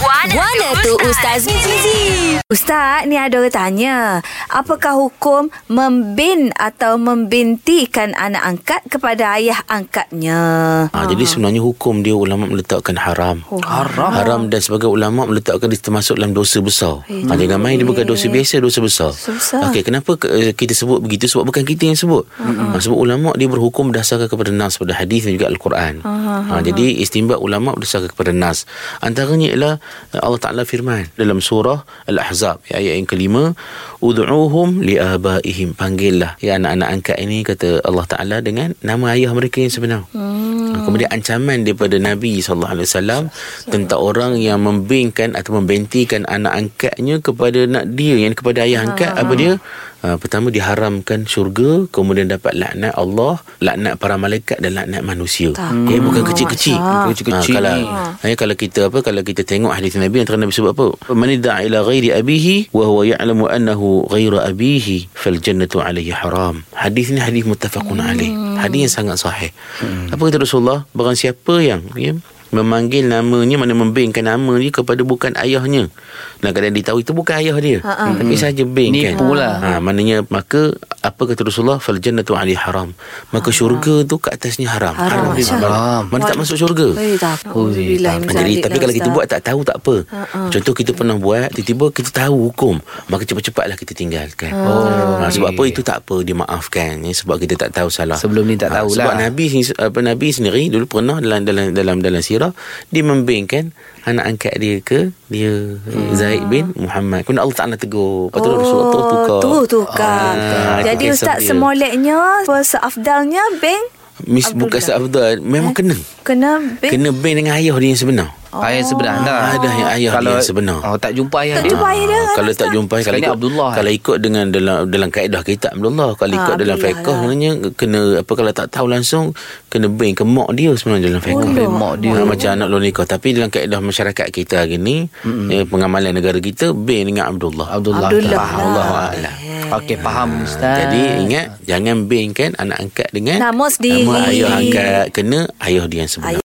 Guana tu Ustaz Mizi. Ustaz, ni ada orang tanya, apakah hukum membin atau membintikan anak angkat kepada ayah angkatnya? Ha, jadi sebenarnya hukum dia ulama meletakkan haram. Oh, Haram. Haram dan sebagai ulama meletakkan dia termasuk dalam dosa besar. Ha, dia namanya dia bukan dosa biasa, dosa besar. Besar. Okey, kenapa ke- eh, kita sebut begitu? Sebab bukan kita yang sebut. Ha, sebab ulama dia berhukum berdasarkan kepada nas pada hadis dan juga al-Quran. Ha, jadi istimbat ulama berdasarkan kepada nas. Antaranya ialah eh, Allah Taala firman dalam surah Al-Ahzab ayat yang kelima, "Ud'uuhum liabaihim." Panggillah ya anak-anak angkat ini kata Allah Taala dengan nama ayah mereka yang sebenar. Hmm. Kemudian ancaman daripada Nabi sallallahu alaihi wasallam tentang orang yang membingkan atau membentikan anak angkatnya kepada nak dia yang kepada ayah angkat apa dia? Uh, pertama diharamkan syurga kemudian dapat laknat Allah laknat para malaikat dan laknat manusia. Tak. eh bukan kecil-kecil. Masya. Kecil-kecil. Ah, kalau eh, kalau kita apa kalau kita tengok hadis Nabi antara Nabi sebut apa? Man da'a ila ghairi abihi wa huwa ya'lamu annahu ghairu abihi fal jannatu alayhi haram. Hadis ni hadis muttafaqun alaih hadis yang sangat sahih. Apa kata Rasulullah? Barang siapa yang ya, memanggil namanya mana membingkan nama dia kepada bukan ayahnya nak kadang ditahu itu bukan ayah dia Ha, tapi saja bingkan Nipu lah. ha, maknanya maka apa kata Rasulullah fal jannatu alayhi haram maka syurga tu ke atasnya haram Haram, dia Masya Allah. mana tak masuk syurga Eh. Alhamdulillah. Ha, jadi tapi kalau kita buat tak tahu tak apa. Ha, Contoh kita pernah buat tiba-tiba kita tahu hukum, maka cepat-cepatlah kita tinggalkan. Oh, ha, sebab apa itu tak apa dimaafkan ya, sebab kita tak tahu salah. Sebelum ni tak Ha, tahulah. Sebab Nabi ni- apa Nabi sendiri dulu pernah dalam dalam dalam dalam sirah dia membingkan anak angkat dia ke dia hmm. Zaid bin Muhammad. Kemudian Allah Taala tegur. Lepas tu Rasulullah tu tukar. Tu tukar. Ah, Jadi Ustaz dia. semoleknya seafdalnya beng Mis, bukan seafdal memang kena. kena beng Kena bing dengan ayah dia yang sebenar. Ayah sebenar dah. Ada yang ayah Kalau dia yang sebenar. Oh, tak jumpa ayah Tak dia. jumpa ayah dia kan, kalau tak jumpa kalau Sekarang ni ikut Abdullah. kalau ikut dengan dalam dalam kaedah kita Abdullah kalau ikut Ah, dalam fiqh lah. sebenarnya kena apa kalau tak tahu langsung kena bring ke mak dia sebenarnya dalam fiqh Oh, mak dia. Ha, macam anak luar nikah tapi dalam kaedah masyarakat kita hari ni eh, pengamalan negara kita bring dengan Abdullah Abdullah. Abdullah. Faham. Allah A'lam. Okey, faham Ustaz. Jadi ingat jangan bring kan anak angkat dengan Namus di- nama ayah angkat kena ayah dia yang sebenar.